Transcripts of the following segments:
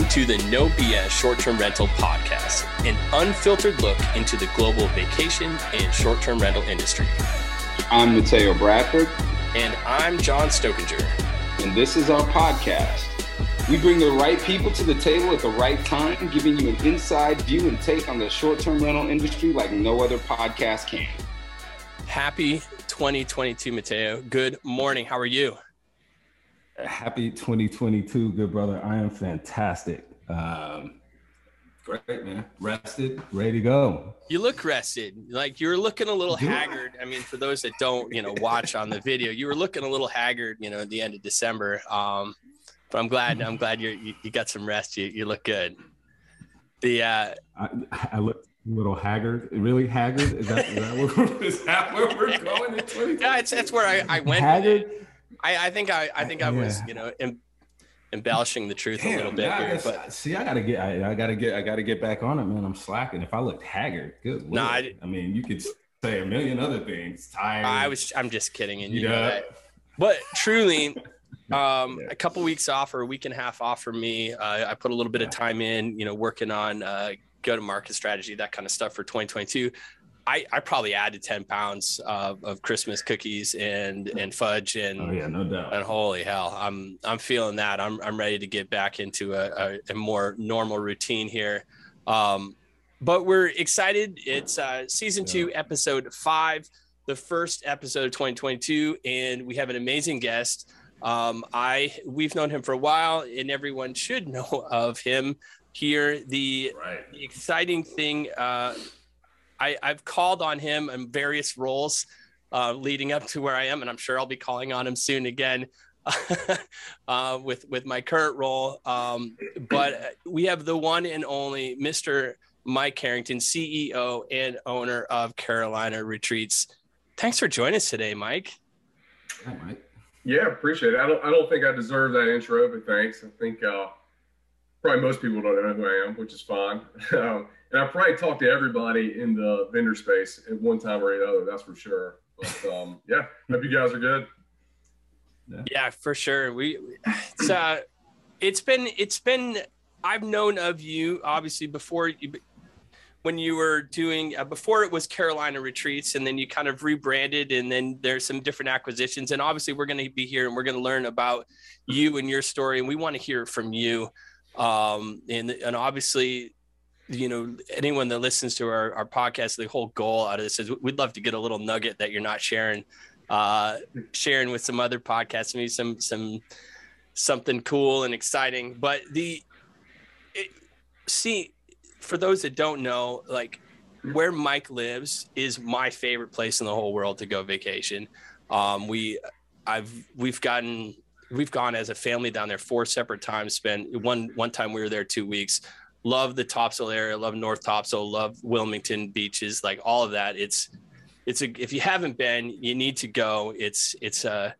welcome to the No BS Short Term Rental Podcast, an unfiltered look into the global vacation and short term rental industry. I'm Mateo Bradford. And I'm John Stokinger. And this is our podcast. We bring the right people to the table at the right time, giving you an inside view and take on the short term rental industry like no other podcast can. Happy 2022, Mateo. Good morning. How are you? Happy 2022, good brother. I am fantastic. Um, great, man. Rested, ready to go. You look rested. Like you're looking a little haggard. I mean, for those that don't, you know, watch on the video, you were looking a little haggard, you know, at the end of December. Um, but I'm glad. I'm glad you you got some rest. You you look good. The uh, I, I look a little haggard. Really haggard? Is that is that where, is that where we're going in 2022? Yeah, it's that's where I, I went. Haggard. I, I think I, I think I, I was, yeah. you know, em, embellishing the truth Damn, a little bit here. But see, I gotta get, I, I, gotta get, I gotta get back on it, man. I'm slacking. If I looked haggard, good. No, nah, I, I, mean, you could say a million other things. Tired. I was, I'm just kidding, and you, know that. But truly, um, a couple weeks off or a week and a half off for me. Uh, I put a little bit of time in, you know, working on uh, go to market strategy, that kind of stuff for 2022. I, I probably added 10 pounds of, of Christmas cookies and, and fudge and, oh, yeah, no doubt. And holy hell, I'm, I'm feeling that I'm, I'm ready to get back into a, a, a more normal routine here. Um, but we're excited. It's uh, season yeah. two, episode five, the first episode of 2022. And we have an amazing guest. Um, I, we've known him for a while and everyone should know of him here. The, right. the exciting thing, uh, I, I've called on him in various roles uh, leading up to where I am, and I'm sure I'll be calling on him soon again uh, with with my current role. Um, but we have the one and only Mr. Mike Harrington, CEO and owner of Carolina Retreats. Thanks for joining us today, Mike. Hi, Mike. Yeah, appreciate it. I don't I don't think I deserve that intro, but thanks. I think uh, probably most people don't know who I am, which is fine. Um, and I probably talked to everybody in the vendor space at one time or another. That's for sure. But um, yeah, hope you guys are good. Yeah, yeah for sure. We it's uh, it's been it's been I've known of you obviously before you when you were doing uh, before it was Carolina Retreats, and then you kind of rebranded, and then there's some different acquisitions, and obviously we're going to be here and we're going to learn about you and your story, and we want to hear from you. Um, and and obviously you know anyone that listens to our, our podcast the whole goal out of this is we'd love to get a little nugget that you're not sharing uh sharing with some other podcasts maybe some some something cool and exciting. But the it, see for those that don't know like where mike lives is my favorite place in the whole world to go vacation. Um we i've we've gotten we've gone as a family down there four separate times spent one one time we were there two weeks love the Topsail area, love North Topsail, love Wilmington beaches, like all of that. It's it's a if you haven't been, you need to go. It's it's a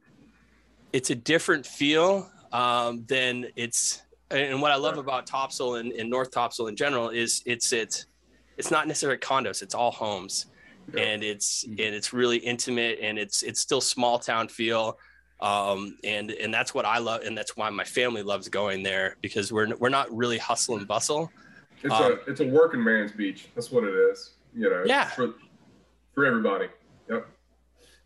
it's a different feel um, than it's and what I love about Topsail and, and North Topsail in general is it's it's it's not necessarily condos, it's all homes. And it's and it's really intimate and it's it's still small town feel um, and and that's what I love, and that's why my family loves going there because we're we're not really hustle and bustle. It's um, a it's a working man's beach. That's what it is. You know. Yeah. For for everybody. Yep.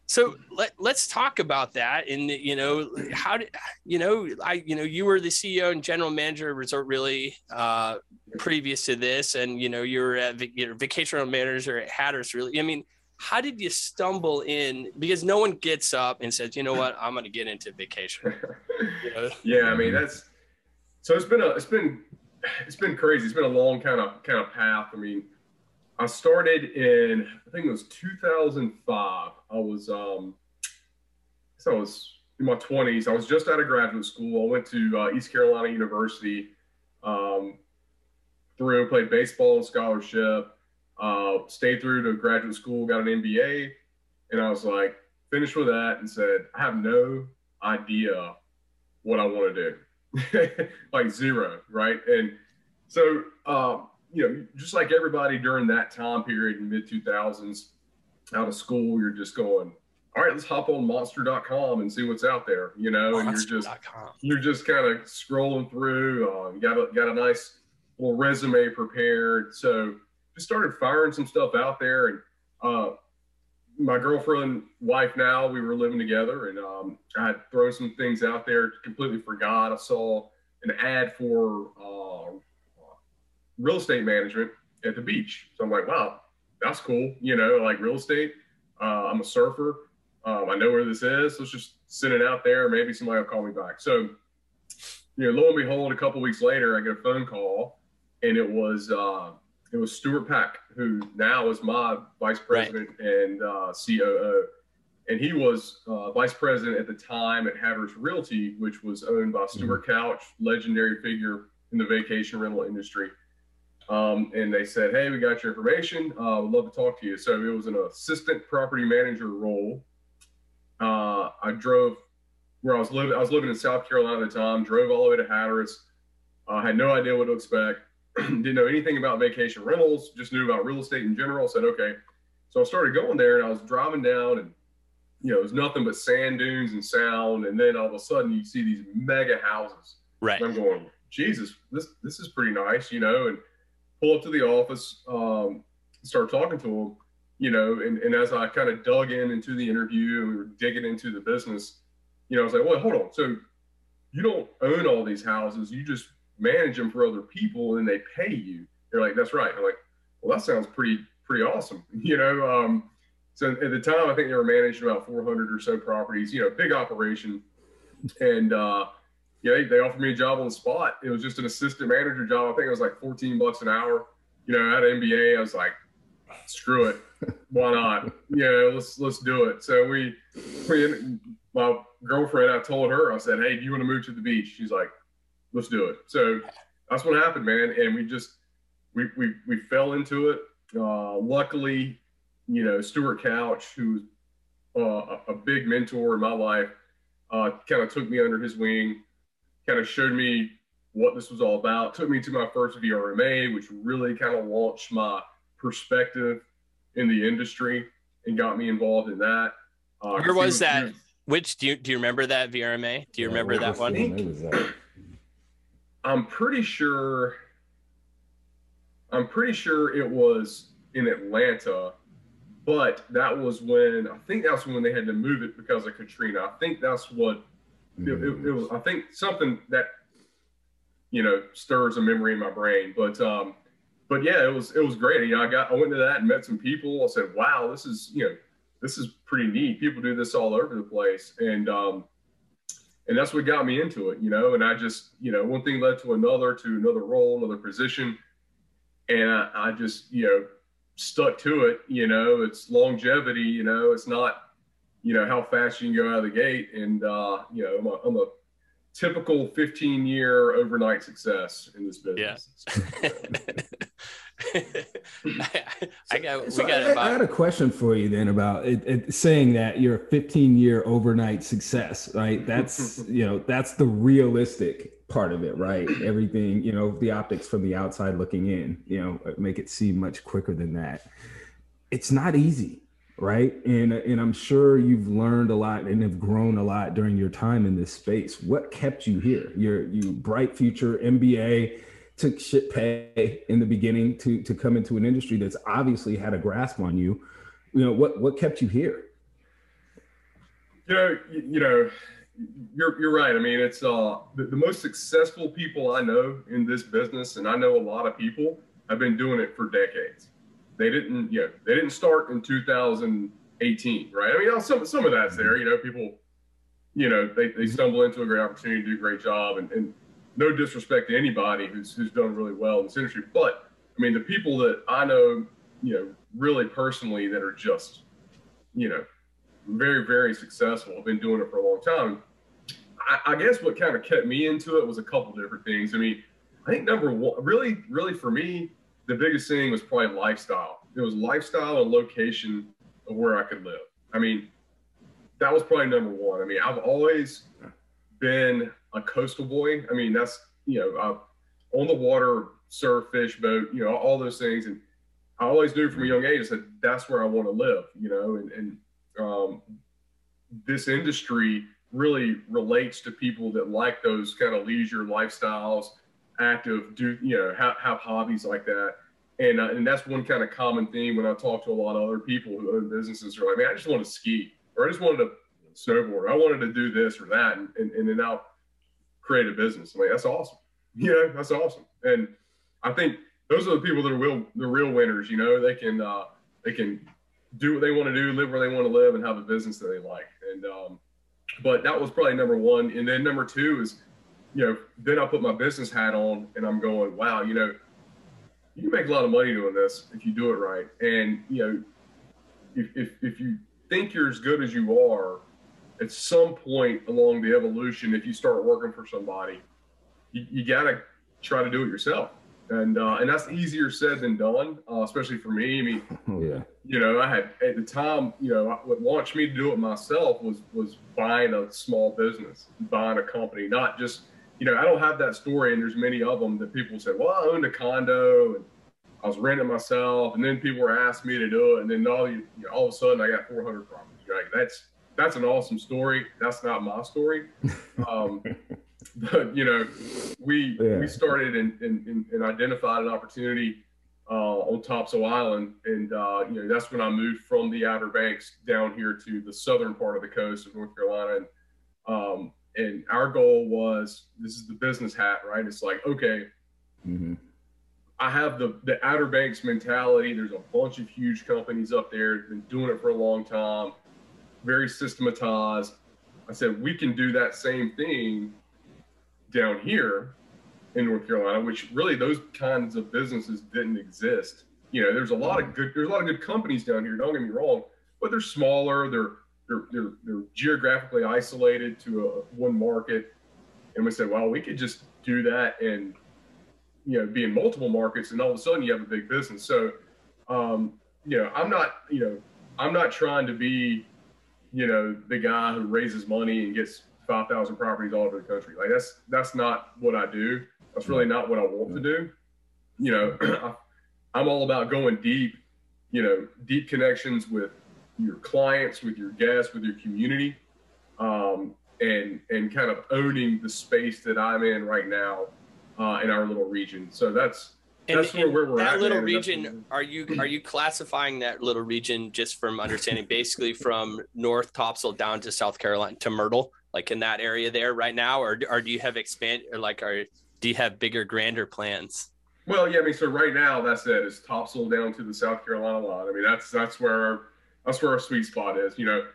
So let let's talk about that. And you know, how did you know? I you know you were the CEO and general manager of Resort Realty uh, previous to this, and you know you were at you know, vacation manager at Hatteras Realty. I mean, how did you stumble in? Because no one gets up and says you know what? I'm going to get into vacation. You know? yeah i mean that's so it's been a it's been it's been crazy. It's been a long kind of kind of path. I mean i started in i think it was 2005 i was um so i was in my 20s i was just out of graduate school. I went to uh, east carolina university um through played baseball scholarship uh, stayed through to graduate school, got an MBA, and I was like, finished with that and said, I have no idea what I want to do. like zero, right? And so, uh, you know, just like everybody during that time period in mid 2000s, out of school, you're just going, all right, let's hop on monster.com and see what's out there, you know, and you're just, you're just kind of scrolling through, uh, got a, got a nice little resume prepared. So just started firing some stuff out there and, uh, my girlfriend, wife now, we were living together and um, I had thrown some things out there, completely forgot. I saw an ad for uh, real estate management at the beach. So I'm like, wow, that's cool. You know, like real estate. Uh, I'm a surfer. Um, I know where this is. Let's just send it out there. Maybe somebody will call me back. So, you know, lo and behold, a couple weeks later, I get a phone call, and it was uh, it was Stuart Pack, who now is my vice president right. and uh, COO, and he was uh, vice president at the time at Hatteras Realty, which was owned by Stuart mm-hmm. Couch, legendary figure in the vacation rental industry. Um, and they said, "Hey, we got your information. Uh, would love to talk to you." So it was an assistant property manager role. Uh, I drove where I was living. I was living in South Carolina at the time. Drove all the way to Hatteras. I uh, had no idea what to expect. Didn't know anything about vacation rentals. Just knew about real estate in general. Said, "Okay." So I started going there, and I was driving down, and you know, it was nothing but sand dunes and sound. And then all of a sudden, you see these mega houses. Right. And I'm going, Jesus, this this is pretty nice, you know, and pull up to the office, um, start talking to him, you know, and, and as I kind of dug in into the interview and we were digging into the business, you know, I was like, well, hold on. So you don't own all these houses. You just manage them for other people and they pay you. They're like, that's right. I'm like, well, that sounds pretty, pretty awesome. You know? Um, so at the time, I think they were managing about 400 or so properties, you know, big operation. And, uh, yeah, they, they offered me a job on the spot. It was just an assistant manager job. I think it was like 14 bucks an hour. You know, at MBA, I was like, screw it, why not? Yeah, let's let's do it. So we, we, my girlfriend, I told her, I said, hey, do you want to move to the beach? She's like, let's do it. So that's what happened, man. And we just we we we fell into it. Uh, luckily, you know, Stuart Couch, who's uh, a big mentor in my life, uh, kind of took me under his wing kind of showed me what this was all about. Took me to my first VRMA, which really kind of launched my perspective in the industry and got me involved in that. Uh, Where was that? Which do you do you remember that VRMA? Do you yeah, remember that one? I'm pretty sure. I'm pretty sure it was in Atlanta, but that was when I think that's when they had to move it because of Katrina. I think that's what it, it, it, was, I think, something that you know stirs a memory in my brain. But um, but yeah, it was it was great. You know, I got I went to that and met some people. I said, wow, this is you know this is pretty neat. People do this all over the place, and um, and that's what got me into it. You know, and I just you know one thing led to another to another role, another position, and I, I just you know stuck to it. You know, it's longevity. You know, it's not you know how fast you can go out of the gate. And uh, you know, I'm a, I'm a typical 15 year overnight success in this business. Yeah. I, got, so got I, I, had a question for you then about it, it, saying that you're a 15 year overnight success, right? That's, you know, that's the realistic part of it, right? Everything, you know, the optics from the outside looking in, you know, uh, make it seem much quicker than that. It's not easy right and and i'm sure you've learned a lot and have grown a lot during your time in this space what kept you here your you bright future mba took shit pay in the beginning to to come into an industry that's obviously had a grasp on you. You know what what kept you here? You know you know you're you're right. I mean it's uh the, the most successful people i know in this business and i know a lot of people have been doing it for decades. They didn't, you know, they didn't start in 2018, right? I mean, some some of that's there. You know, people, you know, they, they stumble into a great opportunity to do a great job, and, and no disrespect to anybody who's who's done really well in this industry, but I mean, the people that I know, you know, really personally that are just, you know, very very successful, have been doing it for a long time. I, I guess what kind of kept me into it was a couple different things. I mean, I think number one, really, really for me, the biggest thing was probably lifestyle. It was lifestyle and location of where I could live. I mean, that was probably number one. I mean, I've always been a coastal boy. I mean, that's you know, uh, on the water, surf, fish, boat, you know, all those things. And I always knew from a young age, said that's where I want to live. You know, and, and um, this industry really relates to people that like those kind of leisure lifestyles, active, do you know have, have hobbies like that. And, uh, and that's one kind of common theme when I talk to a lot of other people who own businesses. Are like, man, I just want to ski, or I just wanted to snowboard. I wanted to do this or that, and, and, and then now create a business. I mean, that's awesome. You know, that's awesome. And I think those are the people that are real, the real winners. You know, they can uh, they can do what they want to do, live where they want to live, and have a business that they like. And um, but that was probably number one. And then number two is, you know, then I put my business hat on, and I'm going, wow, you know, you make a lot of money doing this if you do it right. And you know, if if, if you think you're as good as you are, at some point along the evolution, if you start working for somebody, you, you got to try to do it yourself. And uh, and that's easier said than done, uh, especially for me. I mean, oh, yeah, you know, I had at the time, you know, what launched me to do it myself was was buying a small business, buying a company, not just, you know, I don't have that story, and there's many of them that people say, well, I owned a condo and I was renting myself, and then people were asking me to do it, and then all you, you know, all of a sudden I got 400 properties. Like That's that's an awesome story. That's not my story. Um, but you know, we yeah. we started and, and, and, identified an opportunity uh, on Topsail Island, and uh, you know that's when I moved from the Outer Banks down here to the southern part of the coast of North Carolina. And, um, and our goal was this is the business hat, right? It's like okay. Mm-hmm. I have the the Outer Banks mentality. There's a bunch of huge companies up there, been doing it for a long time very systematized. I said, we can do that same thing down here in North Carolina, which really those kinds of businesses didn't exist. You know, there's a lot of good, there's a lot of good companies down here. Don't get me wrong, but they're smaller. They're they're they're, they're geographically isolated to a one market. And we said, well, we could just do that and you know be in multiple markets, and all of a sudden you have a big business. So, um, you know, I'm not you know I'm not trying to be you know, the guy who raises money and gets 5,000 properties all over the country. Like that's, that's not what I do. That's really not what I want to do. You know, I'm all about going deep, you know, deep connections with your clients, with your guests, with your community, um, and, and kind of owning the space that I'm in right now uh, in our little region. So that's, and, that's where, where we're that at. little man. region, are you are you classifying that little region just from understanding basically from North Topsail down to South Carolina to Myrtle, like in that area there right now, or or do you have expand or like are do you have bigger, grander plans? Well, yeah, I mean, so right now that's it. Is Topsail down to the South Carolina line? I mean, that's that's where our, that's where our sweet spot is. You know,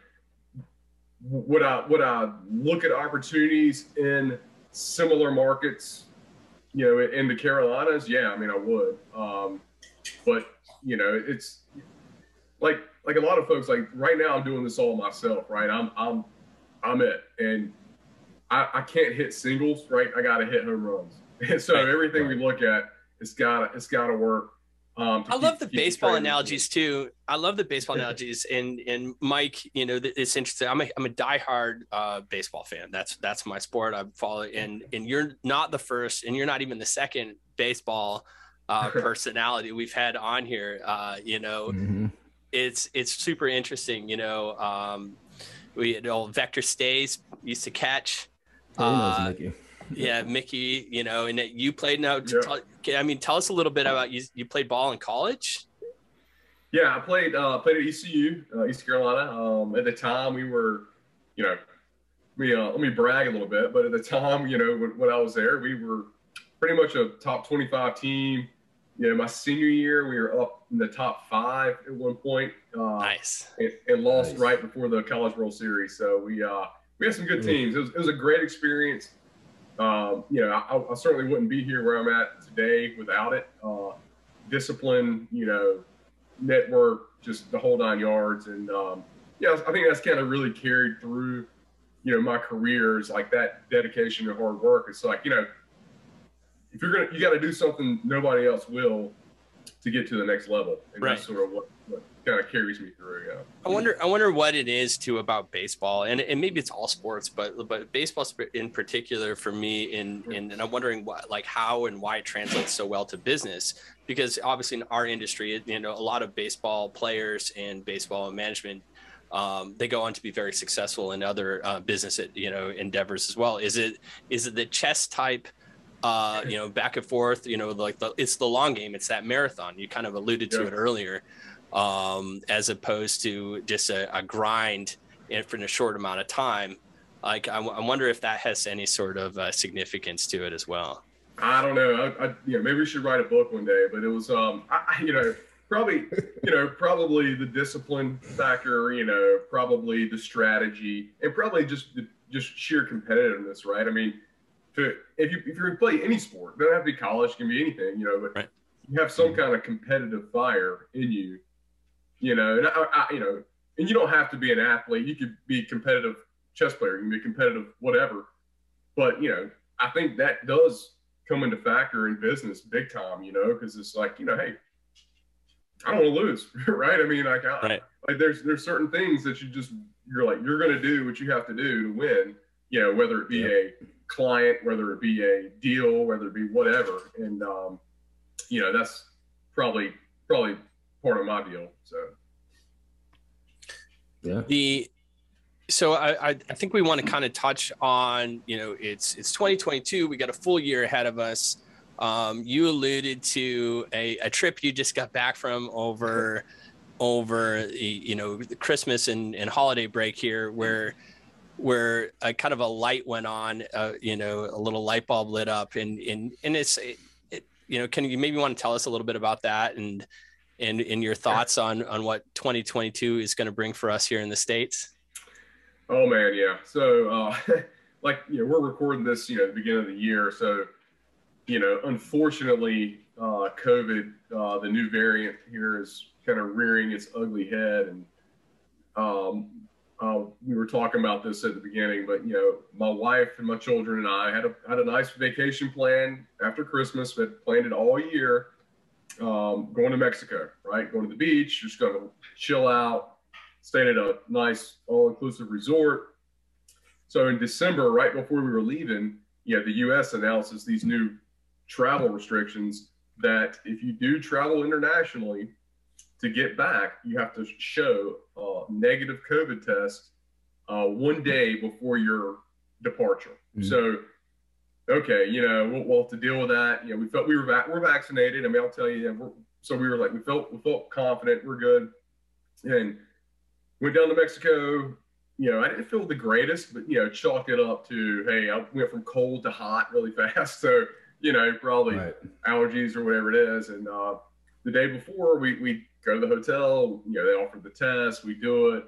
would I would I look at opportunities in similar markets you know, in the Carolinas, yeah, I mean, I would. Um, but you know, it's like like a lot of folks. Like right now, I'm doing this all myself. Right, I'm I'm I'm it, and I, I can't hit singles. Right, I got to hit home runs. And so everything we look at, it's got to it's got to work. Um, I keep, love the baseball analogies too. I love the baseball analogies. And and Mike, you know, it's interesting. I'm a I'm a diehard uh, baseball fan. That's that's my sport. I follow, and and you're not the first, and you're not even the second baseball uh, personality we've had on here. Uh, you know, mm-hmm. it's it's super interesting. You know, um, we you know, Vector Stays used to catch. Uh, yeah, Mickey, you know, and you played now. Yeah. I mean, tell us a little bit about you. You played ball in college. Yeah, I played uh, played at ECU, uh, East Carolina. Um, at the time, we were, you know, we uh, let me brag a little bit, but at the time, you know, when, when I was there, we were pretty much a top 25 team. You know, my senior year, we were up in the top five at one point. Uh, nice. And, and lost nice. right before the College World Series. So we uh, we had some good teams. It was, it was a great experience um, you know, I, I, certainly wouldn't be here where I'm at today without it. Uh, discipline, you know, network, just the whole nine yards. And um, yeah, I think that's kind of really carried through, you know, my career is like that dedication and hard work. It's like, you know, if you're gonna, you got to do something nobody else will to get to the next level. And right. that's sort of what kind of carries me through. Yeah. I wonder. I wonder what it is too about baseball, and and maybe it's all sports, but but baseball in particular for me. In in and I'm wondering what like how and why it translates so well to business because obviously in our industry, you know, a lot of baseball players and baseball management um, they go on to be very successful in other uh, business you know endeavors as well. Is it is it the chess type? Uh, you know, back and forth. You know, like the, it's the long game. It's that marathon. You kind of alluded to yeah. it earlier, um, as opposed to just a, a grind in, for a short amount of time. Like, I, w- I wonder if that has any sort of uh, significance to it as well. I don't know. I, I, you know, maybe we should write a book one day. But it was, um, I, you know, probably, you know, probably the discipline factor. You know, probably the strategy, and probably just the, just sheer competitiveness, right? I mean, to if you if you're play any sport, it doesn't have to be college, it can be anything, you know, but right. you have some kind of competitive fire in you, you know, and I, I, you know, and you don't have to be an athlete. You could be a competitive chess player, you can be a competitive whatever, but you know, I think that does come into factor in business big time, you know, because it's like, you know, hey, I don't want to lose, right? I mean, like, I, right. like there's there's certain things that you just you're like you're going to do what you have to do to win, you know, whether it be a client, whether it be a deal, whether it be whatever, and um, you know, that's probably probably part of my deal. So, yeah. The so I, I think we want to kind of touch on you know it's it's 2022 we got a full year ahead of us um, you alluded to a, a trip you just got back from over over you know the christmas and, and holiday break here where where a kind of a light went on uh, you know a little light bulb lit up and and and it's it, it, you know can you maybe want to tell us a little bit about that and and and your thoughts on on what 2022 is going to bring for us here in the states Oh man, yeah. So, uh, like, you know, we're recording this, you know, at the beginning of the year. So, you know, unfortunately, uh, COVID, uh, the new variant here is kind of rearing its ugly head. And um, uh, we were talking about this at the beginning, but you know, my wife and my children and I had a had a nice vacation plan after Christmas. Had planned it all year, um, going to Mexico, right? Going to the beach, just going to chill out, stayed at a nice all-inclusive resort. So in December, right before we were leaving, yeah, the U.S. announces these new travel restrictions that if you do travel internationally to get back, you have to show a negative COVID test uh, one day before your departure. Mm-hmm. So, okay, you know, we'll, we'll, have to deal with that. You know, we felt we were va- we're vaccinated. I mean, I'll tell you, so we were like, we felt we felt confident, we're good, and went down to Mexico. You know, I didn't feel the greatest, but you know, chalk it up to hey, I went from cold to hot really fast. So you know, probably right. allergies or whatever it is. And uh, the day before, we we go to the hotel. You know, they offered the test. We do it.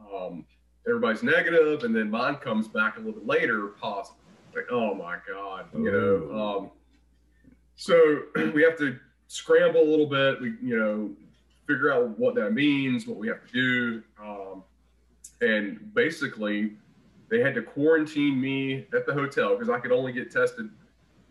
Um, everybody's negative, and then mine comes back a little bit later positive. Like, oh my god, you know. Um, so we have to scramble a little bit. We, you know, figure out what that means, what we have to do. Um, and basically, they had to quarantine me at the hotel because I could only get tested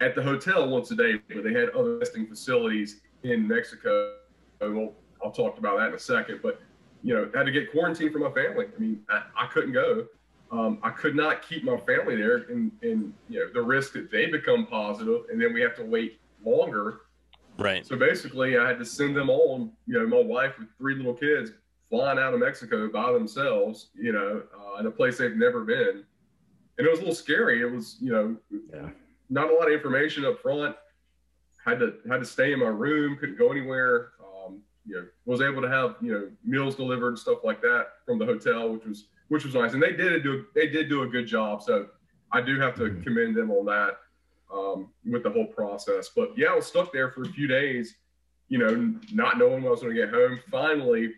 at the hotel once a day, but they had other testing facilities in Mexico. Well, I'll talk about that in a second, but you know, had to get quarantined for my family. I mean, I, I couldn't go. Um, I could not keep my family there, and, and you know, the risk that they become positive, and then we have to wait longer Right. So basically, I had to send them on. You know, my wife with three little kids flying out of Mexico by themselves. You know, uh, in a place they've never been, and it was a little scary. It was, you know, yeah. not a lot of information up front. Had to had to stay in my room. Couldn't go anywhere. Um, you know, was able to have you know meals delivered and stuff like that from the hotel, which was which was nice. And they did do they did do a good job. So I do have to mm-hmm. commend them on that um, with the whole process. But yeah, I was stuck there for a few days, you know, not knowing when I was going to get home. Finally,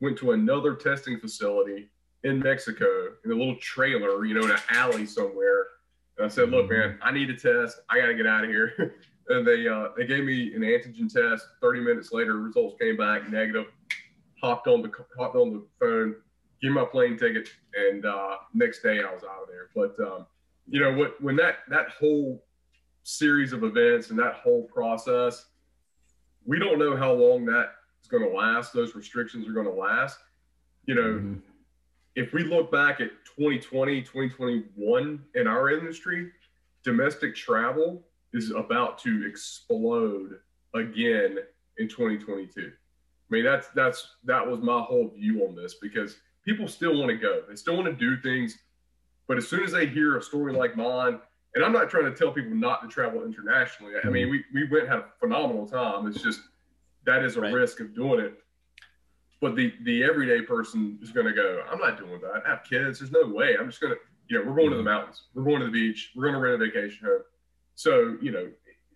went to another testing facility in Mexico in a little trailer, you know, in an alley somewhere. And I said, "Look, man, I need a test. I got to get out of here." and they uh, they gave me an antigen test. Thirty minutes later, results came back negative. Hopped on the hopped on the phone, gave my plane ticket, and uh, next day I was out of there. But um, you know what when that that whole series of events and that whole process we don't know how long that is going to last those restrictions are going to last you know mm-hmm. if we look back at 2020 2021 in our industry domestic travel is about to explode again in 2022 i mean that's that's that was my whole view on this because people still want to go. They still want to do things. But as soon as they hear a story like mine, and I'm not trying to tell people not to travel internationally. I mean, mm-hmm. we, we went and had a phenomenal time. It's just that is a right. risk of doing it. But the the everyday person is going to go, I'm not doing that. I have kids. There's no way. I'm just going to, you know, we're going to the mm-hmm. mountains. We're going to the beach. We're going to rent a vacation home. So, you know,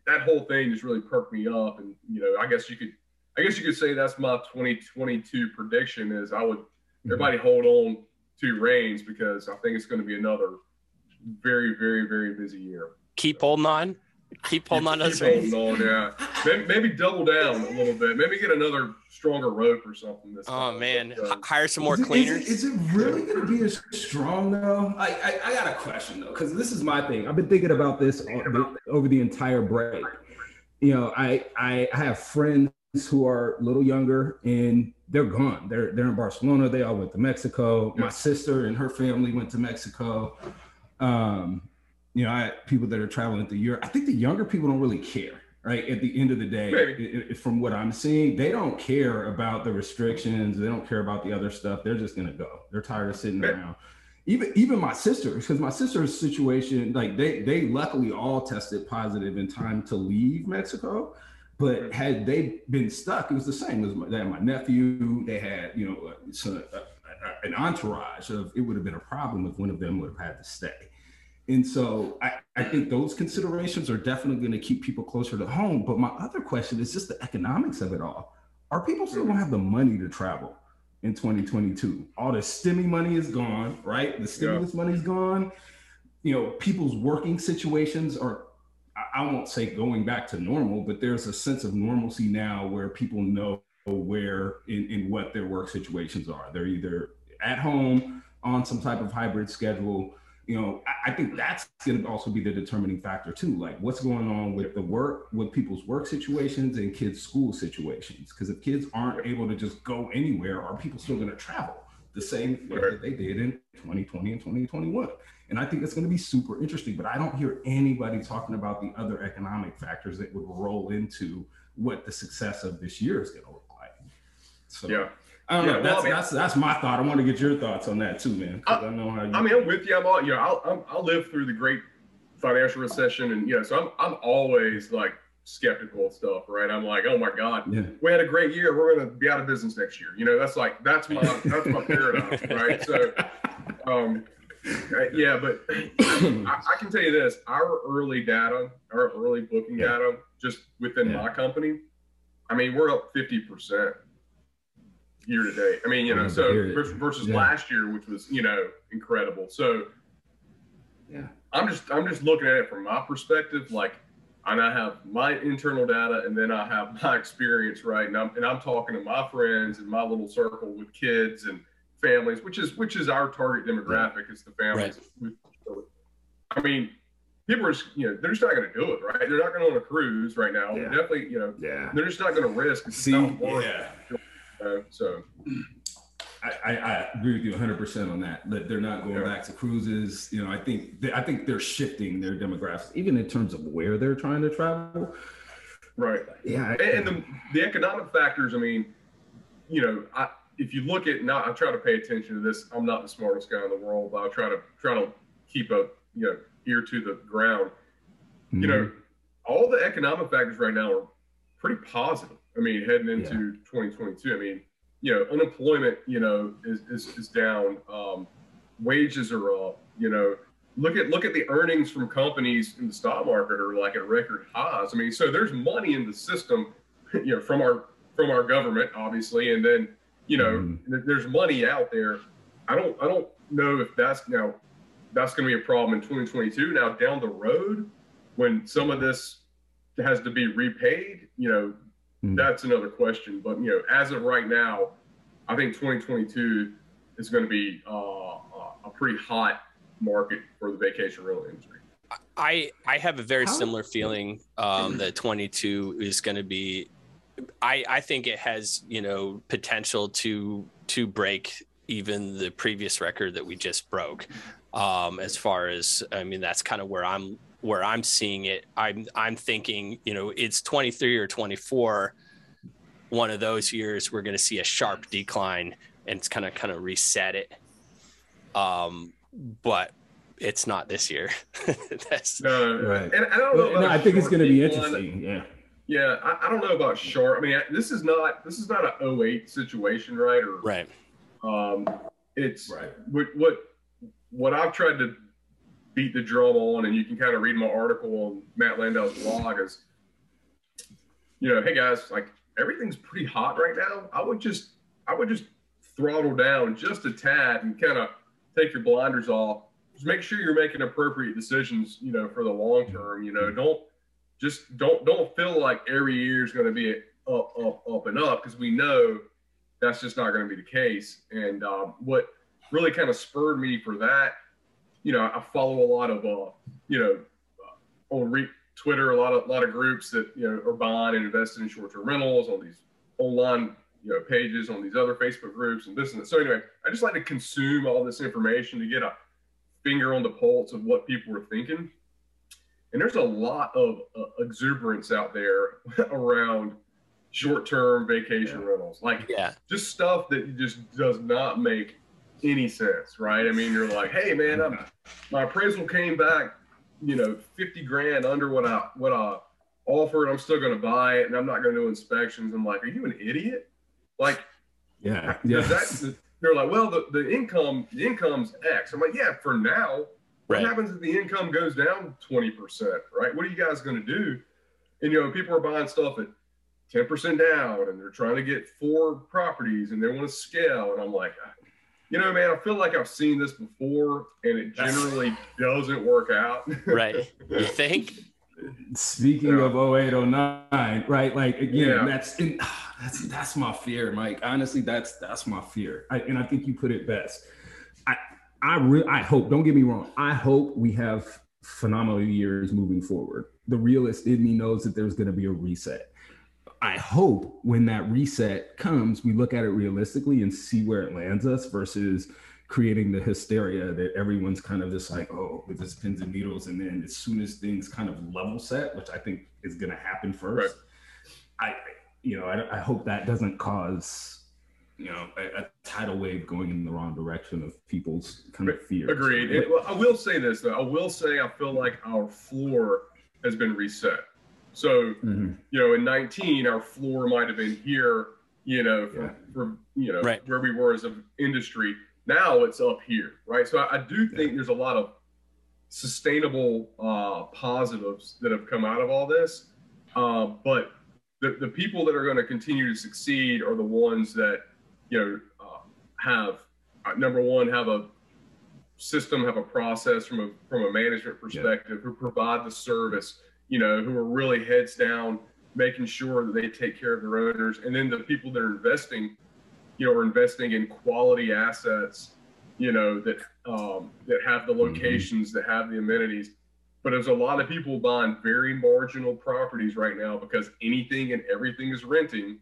that whole thing just really perked me up. And, you know, I guess you could, I guess you could say that's my 2022 prediction is I would. Everybody hold on to reins because I think it's going to be another very, very, very busy year. Keep holding on. Keep holding on. Keep holding on. Yeah. Maybe, maybe, double down a little bit. Maybe get another stronger rope or something. This oh time. man, but, uh, hire some more is it, cleaners. Is it, is it really going to be as strong though? I, I, I got a question though, because this is my thing. I've been thinking about this over the entire break. You know, I I have friends who are a little younger and they're gone. They're they're in Barcelona. They all went to Mexico. My sister and her family went to Mexico. Um, you know, I people that are traveling through Europe. I think the younger people don't really care, right? At the end of the day, it, it, from what I'm seeing, they don't care about the restrictions. They don't care about the other stuff. They're just gonna go. They're tired of sitting around. Even even my sister, because my sister's situation, like they they luckily all tested positive in time to leave Mexico. But had they been stuck, it was the same. It was my, they had my nephew. They had you know some, uh, an entourage of it would have been a problem if one of them would have had to stay. And so I, I think those considerations are definitely going to keep people closer to home. But my other question is just the economics of it all. Are people still going to have the money to travel in 2022? All the stimmy money is gone, right? The stimulus yeah. money is gone. You know, people's working situations are, I won't say going back to normal, but there's a sense of normalcy now where people know where in, in what their work situations are. They're either at home on some type of hybrid schedule you know, I, I think that's going to also be the determining factor too. Like what's going on with the work, with people's work situations and kids' school situations. Because if kids aren't able to just go anywhere, are people still going to travel the same way that they did in 2020 and 2021? And I think it's going to be super interesting. But I don't hear anybody talking about the other economic factors that would roll into what the success of this year is going to look like. So yeah. I don't yeah, know. That's, well, I mean, that's that's my thought. I want to get your thoughts on that too, man. I, I, know how. You... I mean, I'm with you. I'm all, you know, I'll, I'm, I'll live through the great financial recession, and you know, so I'm I'm always like skeptical of stuff, right? I'm like, oh my god, yeah. we had a great year. We're gonna be out of business next year. You know, that's like that's my that's my paradigm, right? So, um, yeah, but I, I, can tell you this: our early data, our early booking yeah. data, just within yeah. my company, I mean, we're up fifty percent year to date. I mean, you know, so versus yeah. last year, which was you know incredible. So yeah, I'm just I'm just looking at it from my perspective, like. And I have my internal data, and then I have my experience, right? And I'm and I'm talking to my friends and my little circle with kids and families, which is which is our target demographic is the families. Right. I mean, people are, you know, they're just not going to do it, right? They're not going to on a cruise right now. Yeah. Definitely, you know, yeah. they're just not going to risk. See, yeah so I, I, agree with you 100% on that. That they're not going yeah. back to cruises. You know, I think they, I think they're shifting their demographics, even in terms of where they're trying to travel. Right. Yeah. And, and the the economic factors. I mean, you know, I, if you look at now, I try to pay attention to this. I'm not the smartest guy in the world, but I'll try to try to keep a you know ear to the ground. Mm-hmm. You know, all the economic factors right now are pretty positive. I mean, heading into yeah. 2022, I mean, you know, unemployment, you know, is, is, is down. Um, wages are up. You know, look at look at the earnings from companies in the stock market are like at record highs. I mean, so there's money in the system, you know, from our from our government, obviously, and then you know, mm-hmm. there's money out there. I don't I don't know if that's now that's going to be a problem in 2022. Now down the road, when some of this has to be repaid, you know, mm. that's another question. But you know, as of right now, I think 2022 is going to be uh, a pretty hot market for the vacation rental industry. I I have a very similar feeling um, that 22 is going to be. I I think it has you know potential to to break even the previous record that we just broke. Um, as far as I mean, that's kind of where I'm where I'm seeing it, I'm I'm thinking, you know, it's 23 or 24. One of those years, we're going to see a sharp decline and it's kind of kind of reset it. Um, but it's not this year. That's no, right. And I don't know. No, I think it's going to be interesting. Yeah. Yeah, I, I, don't know about Sharp. I mean, this is not this is not a 08 situation, right? Or right. Um, it's right. What what what I've tried to beat the drum on, and you can kind of read my article on Matt Landau's blog is, you know, hey guys, like everything's pretty hot right now. I would just I would just throttle down just a tad and kind of take your blinders off. Just make sure you're making appropriate decisions, you know, for the long term. You know, don't just don't don't feel like every year is going to be up up up and up because we know that's just not going to be the case. And um, what really kind of spurred me for that, you know, I follow a lot of uh, you know, uh, on re- Twitter, a lot of a lot of groups that you know are buying and investing in short-term rentals on these online you know pages on these other Facebook groups and this and that. So anyway, I just like to consume all this information to get a finger on the pulse of what people are thinking. And there's a lot of uh, exuberance out there around short-term vacation yeah. rentals, like yeah. just stuff that just does not make any sense, right? I mean, you're like, hey man, I'm, my appraisal came back, you know, 50 grand under what I what I offered. I'm still going to buy it, and I'm not going to do inspections. I'm like, are you an idiot? Like, yeah, yeah. That, they're like, well, the, the income, the income's X. I'm like, yeah, for now. What happens if the income goes down 20%, right? What are you guys going to do? And, you know, people are buying stuff at 10% down and they're trying to get four properties and they want to scale. And I'm like, you know, man, I feel like I've seen this before and it generally doesn't work out. right. You think? Speaking yeah. of 0809, right? Like again, yeah. that's in, that's that's my fear, Mike. Honestly, that's that's my fear. I, and I think you put it best. I re- I hope. Don't get me wrong. I hope we have phenomenal years moving forward. The realist in me knows that there's going to be a reset. I hope when that reset comes, we look at it realistically and see where it lands us versus creating the hysteria that everyone's kind of just like, oh, with this pins and needles. And then as soon as things kind of level set, which I think is going to happen first, right. I, you know, I, I, hope that doesn't cause, you know, a, a, tidal wave going in the wrong direction of people's kind of fear. Agreed. But, well, I will say this though. I will say I feel like our floor has been reset. So, mm-hmm. you know, in 19, our floor might have been here, you know, for, yeah. for you know, right. where we were as an industry now it's up here, right? So I, I do think yeah. there's a lot of sustainable uh, positives that have come out of all this. Uh, but the, the people that are going to continue to succeed are the ones that, you know, uh, have uh, number one, have a system, have a process from a from a management perspective, yeah. who provide the service, you know, who are really heads down, making sure that they take care of their owners, and then the people that are investing you know, are investing in quality assets, you know, that um, that have the mm-hmm. locations, mm-hmm. that have the amenities. But there's a lot of people buying very marginal properties right now because anything and everything is renting,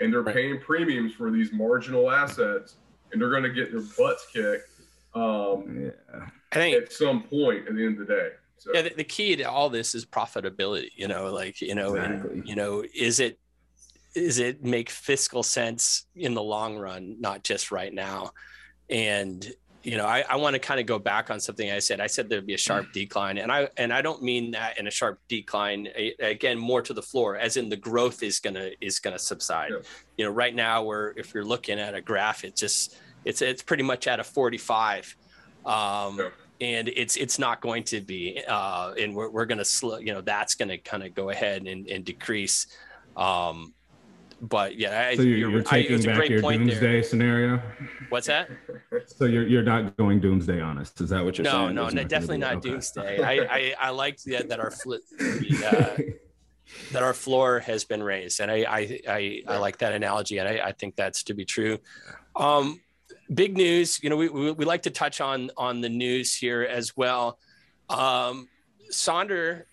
and they're right. paying premiums for these marginal assets, and they're going to get their butts kicked. Um, yeah. I think at some point at the end of the day. So. Yeah, the, the, key to all this is profitability. You know, like you know, exactly. and, you know, is it is it make fiscal sense in the long run, not just right now? And you know, I, I want to kind of go back on something I said. I said there'd be a sharp mm. decline, and I and I don't mean that in a sharp decline. Again, more to the floor, as in the growth is gonna is gonna subside. Yeah. You know, right now, we're if you're looking at a graph, it just it's it's pretty much at a 45, um, yeah. and it's it's not going to be, uh, and we're we're gonna slow. You know, that's gonna kind of go ahead and, and decrease. Um, but yeah, so you're, you're taking I, back your doomsday there. scenario. What's that? So you're you're not going doomsday honest? Is that what you're no, saying? No, no, definitely not okay. doomsday. I, I I like that that our flip. Uh, that our floor has been raised, and I I I, I like that analogy, and I, I think that's to be true. Um, big news, you know, we, we, we like to touch on on the news here as well. Um, Sonder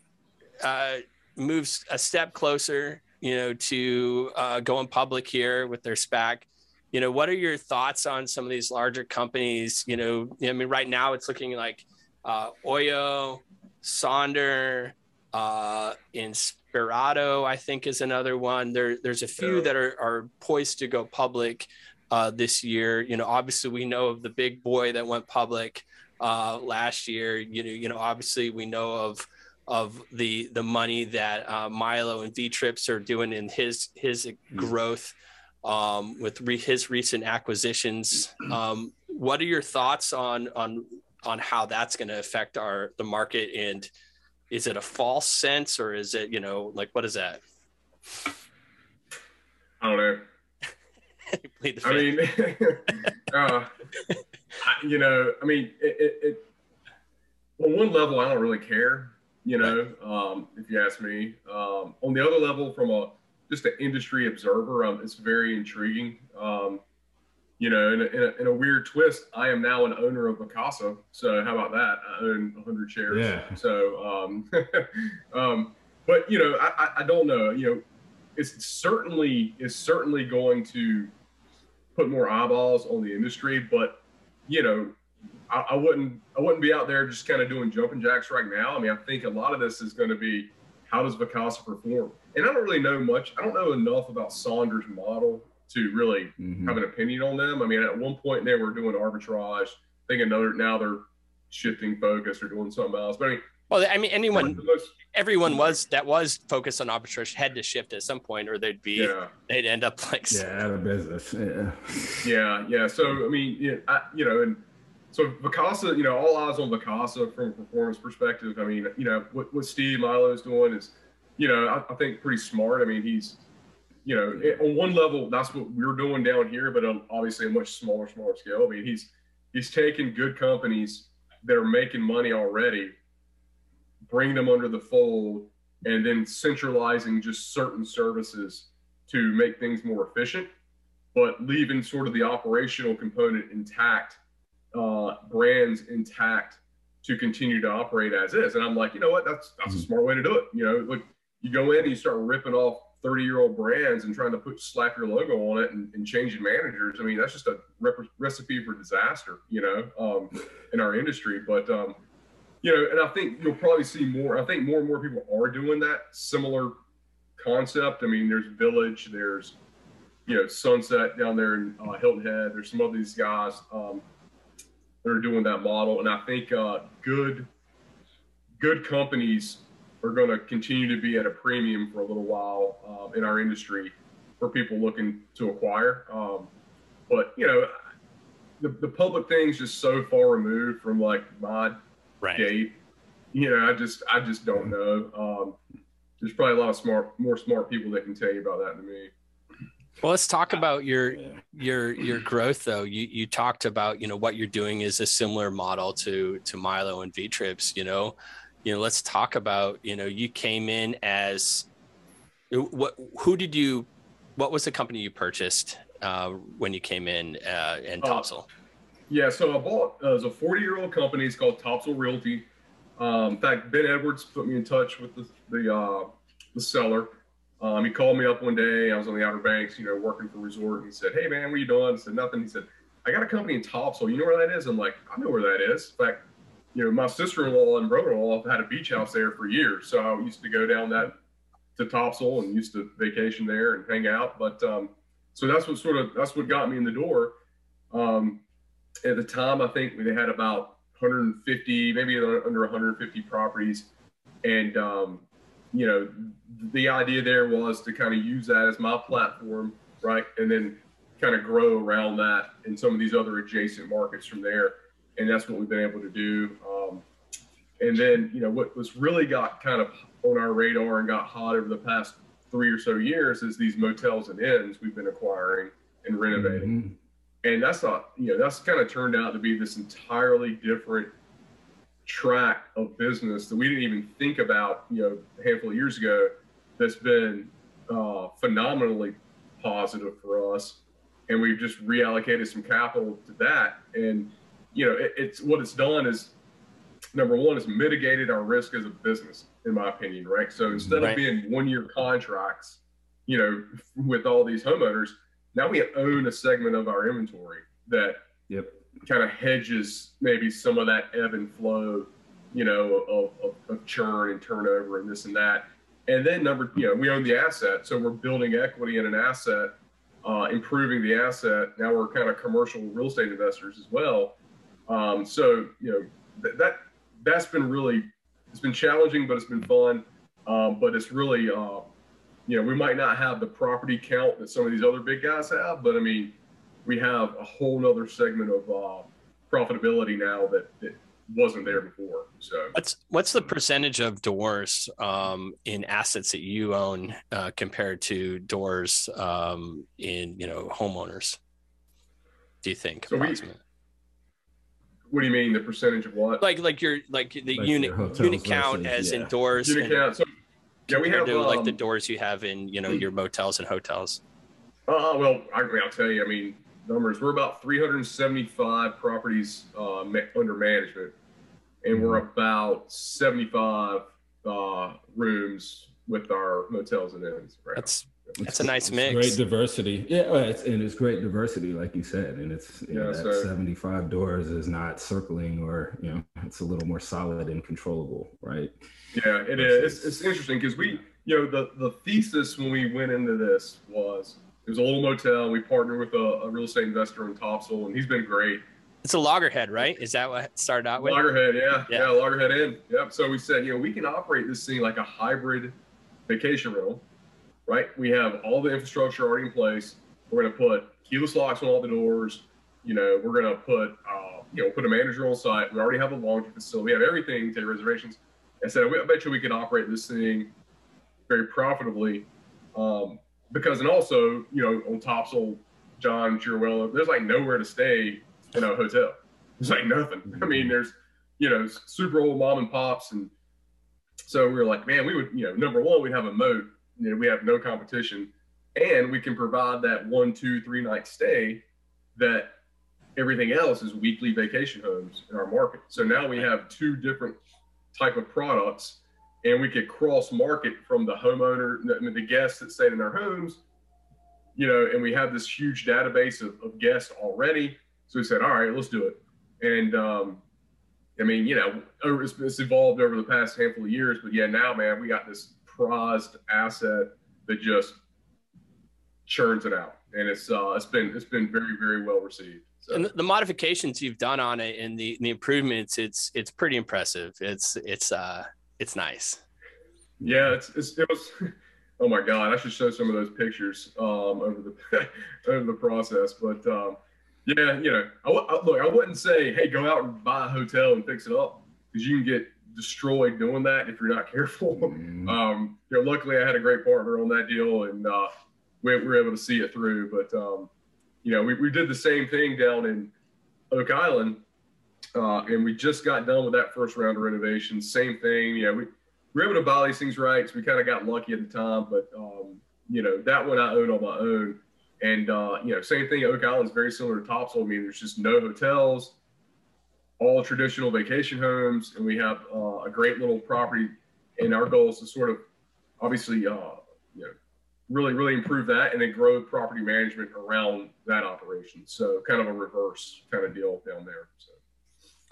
uh, moves a step closer you know, to uh, going public here with their SPAC. You know, what are your thoughts on some of these larger companies? You know, I mean, right now it's looking like uh, Oyo, Sonder, uh, Inspirato, I think is another one. There, there's a few that are, are poised to go public. uh, this year. You know, obviously we know of the big boy that went public uh, last year. You know, you know, obviously we know of of the the money that uh, Milo and Vtrips are doing in his his mm-hmm. growth um, with re- his recent acquisitions. Um, what are your thoughts on on on how that's going to affect our the market and is it a false sense or is it you know like what is that? I don't know. I mean, uh, I, you know, I mean, it, it, it, on one level, I don't really care, you know, um, if you ask me. Um, on the other level, from a just an industry observer, um, it's very intriguing. Um, you know, in a, in, a, in a, weird twist, I am now an owner of Vacasa. So how about that? I own 100 shares. Yeah. So, um, um, but you know, I, I don't know. You know, it's certainly is certainly going to put more eyeballs on the industry, but you know, I, I wouldn't I wouldn't be out there just kind of doing jumping jacks right now. I mean, I think a lot of this is going to be how does Vacasa perform, and I don't really know much. I don't know enough about Sonder's model to really mm-hmm. have an opinion on them. I mean, at one point they were doing arbitrage. I think another now they're shifting focus or doing something else. But I mean, well, I mean, anyone, everyone was that was focused on arbitrage had to shift at some point, or they'd be, yeah. they'd end up like, yeah, out of business. Yeah, yeah, yeah. So I mean, you know, I, you know, and so Vacasa, you know, all eyes on Vacasa from a performance perspective. I mean, you know, what, what Steve Milo is doing is, you know, I, I think pretty smart. I mean, he's, you know, on one level, that's what we're doing down here, but um, obviously a much smaller, smaller scale. I mean, he's he's taking good companies that are making money already bring them under the fold, and then centralizing just certain services to make things more efficient, but leaving sort of the operational component intact, uh, brands intact to continue to operate as is. And I'm like, you know what? That's that's a mm-hmm. smart way to do it. You know, look, you go in and you start ripping off 30 year old brands and trying to put slap your logo on it and, and changing managers. I mean, that's just a rep- recipe for disaster, you know, um, in our industry. But um, you know, and I think you'll probably see more. I think more and more people are doing that similar concept. I mean, there's Village, there's you know Sunset down there in uh, Hilton Head. There's some of these guys um, that are doing that model, and I think uh, good good companies are going to continue to be at a premium for a little while uh, in our industry for people looking to acquire. Um, but you know, the, the public thing is just so far removed from like my right. gate. You know, I just I just don't know. Um, there's probably a lot of smart, more smart people that can tell you about that than me. Well, let's talk about your your your growth though. You you talked about you know what you're doing is a similar model to to Milo and Vtrips. You know, you know. Let's talk about you know you came in as what who did you what was the company you purchased uh, when you came in uh, in uh, Yeah, so I bought uh, was a 40 year old company. It's called Topsail Realty. Um, in fact, Ben Edwards put me in touch with the the, uh, the seller. Um, he called me up one day. I was on the Outer Banks, you know, working for resort. And he said, "Hey man, what are you doing?" I said, "Nothing." He said, "I got a company in Topsail. You know where that is?" I'm like, "I know where that is." In fact, you know, my sister-in-law and brother-in-law had a beach house there for years, so I used to go down that to Topsail and used to vacation there and hang out. But um, so that's what sort of that's what got me in the door. Um, at the time, I think they had about 150, maybe under 150 properties. And, um, you know, the idea there was to kind of use that as my platform, right? And then kind of grow around that in some of these other adjacent markets from there. And that's what we've been able to do. Um, and then, you know, what was really got kind of on our radar and got hot over the past three or so years is these motels and inns we've been acquiring and renovating. Mm-hmm and that's not you know that's kind of turned out to be this entirely different track of business that we didn't even think about you know a handful of years ago that's been uh, phenomenally positive for us and we've just reallocated some capital to that and you know it, it's what it's done is number one is mitigated our risk as a business in my opinion right so instead right. of being one year contracts you know with all these homeowners now we own a segment of our inventory that yep. Kind of hedges maybe some of that ebb and flow, you know, of, of, of, churn and turnover and this and that. And then number, you know, we own the asset, so we're building equity in an asset uh, improving the asset. Now we're kind of commercial real estate investors as well. Um, so you know th- that that's been really it's been challenging, but it's been fun. Um, but it's really uh, you know we might not have the property count that some of these other big guys have, but I mean we have a whole nother segment of uh, profitability now that, that wasn't there before. So what's what's the percentage of doors um, in assets that you own uh, compared to doors um, in you know homeowners? Do you think? So we, what do you mean the percentage of what? Like like your like the like unit unit count versus, as yeah. in doors. Unit count. So yeah, we have to, um, like the um, doors you have in you know your motels and hotels. Uh, well, I, I'll tell you. I mean, numbers. We're about 375 properties uh, ma- under management, and we're mm-hmm. about 75 uh, rooms with our motels and inns. Right that's that's a nice mix. Great diversity. Yeah, it's, and it's great diversity, like you said. And it's you yeah, know, that so, 75 doors is not circling or, you know, it's a little more solid and controllable, right? Yeah, it is. It's, it's interesting because we, you know, the, the thesis when we went into this was it was a little motel. We partnered with a, a real estate investor in Topsail, and he's been great. It's a loggerhead, right? Is that what it started out with? Loggerhead, yeah, yeah, yeah Loggerhead Inn. Yep. So we said, you know, we can operate this thing like a hybrid vacation rental, right? We have all the infrastructure already in place. We're going to put keyless locks on all the doors. You know, we're going to put, uh, you know, put a manager on site. We already have a laundry facility. We have everything. To take reservations. I said, I bet you we can operate this thing very profitably. Um, because and also you know on Topsail, John Girouella, there's like nowhere to stay in a hotel. There's like nothing. I mean, mm-hmm. there's you know super old mom and pops, and so we were like, man, we would you know number one we'd have a moat. You know, we have no competition, and we can provide that one, two, three night stay that everything else is weekly vacation homes in our market. So now we have two different type of products and we could cross market from the homeowner, the guests that stayed in our homes, you know, and we have this huge database of, of guests already. So we said, all right, let's do it. And um, I mean, you know, it's, it's evolved over the past handful of years, but yeah, now, man, we got this prized asset that just churns it out, and it's uh, it's been it's been very very well received. And the modifications you've done on it and the, the improvements, it's it's pretty impressive. It's it's uh it's nice. Yeah, it's, it's it was. Oh my God, I should show some of those pictures um, over the over the process. But um, yeah, you know, I, I, look, I wouldn't say, hey, go out and buy a hotel and fix it up because you can get destroyed doing that if you're not careful. Mm-hmm. Um, you know, luckily I had a great partner on that deal and uh, we, we, were able to see it through. But um, you know, we, we did the same thing down in Oak Island uh, and we just got done with that first round of renovations. Same thing. Know, we, we were able to buy these things right. So we kind of got lucky at the time. But, um, you know, that one I own on my own. And, uh, you know, same thing. Oak Island is very similar to Topsail. I mean, there's just no hotels, all traditional vacation homes. And we have uh, a great little property. And our goal is to sort of obviously, uh, you know, really, really improve that and then grow property management around that operation. So kind of a reverse kind of deal down there. So.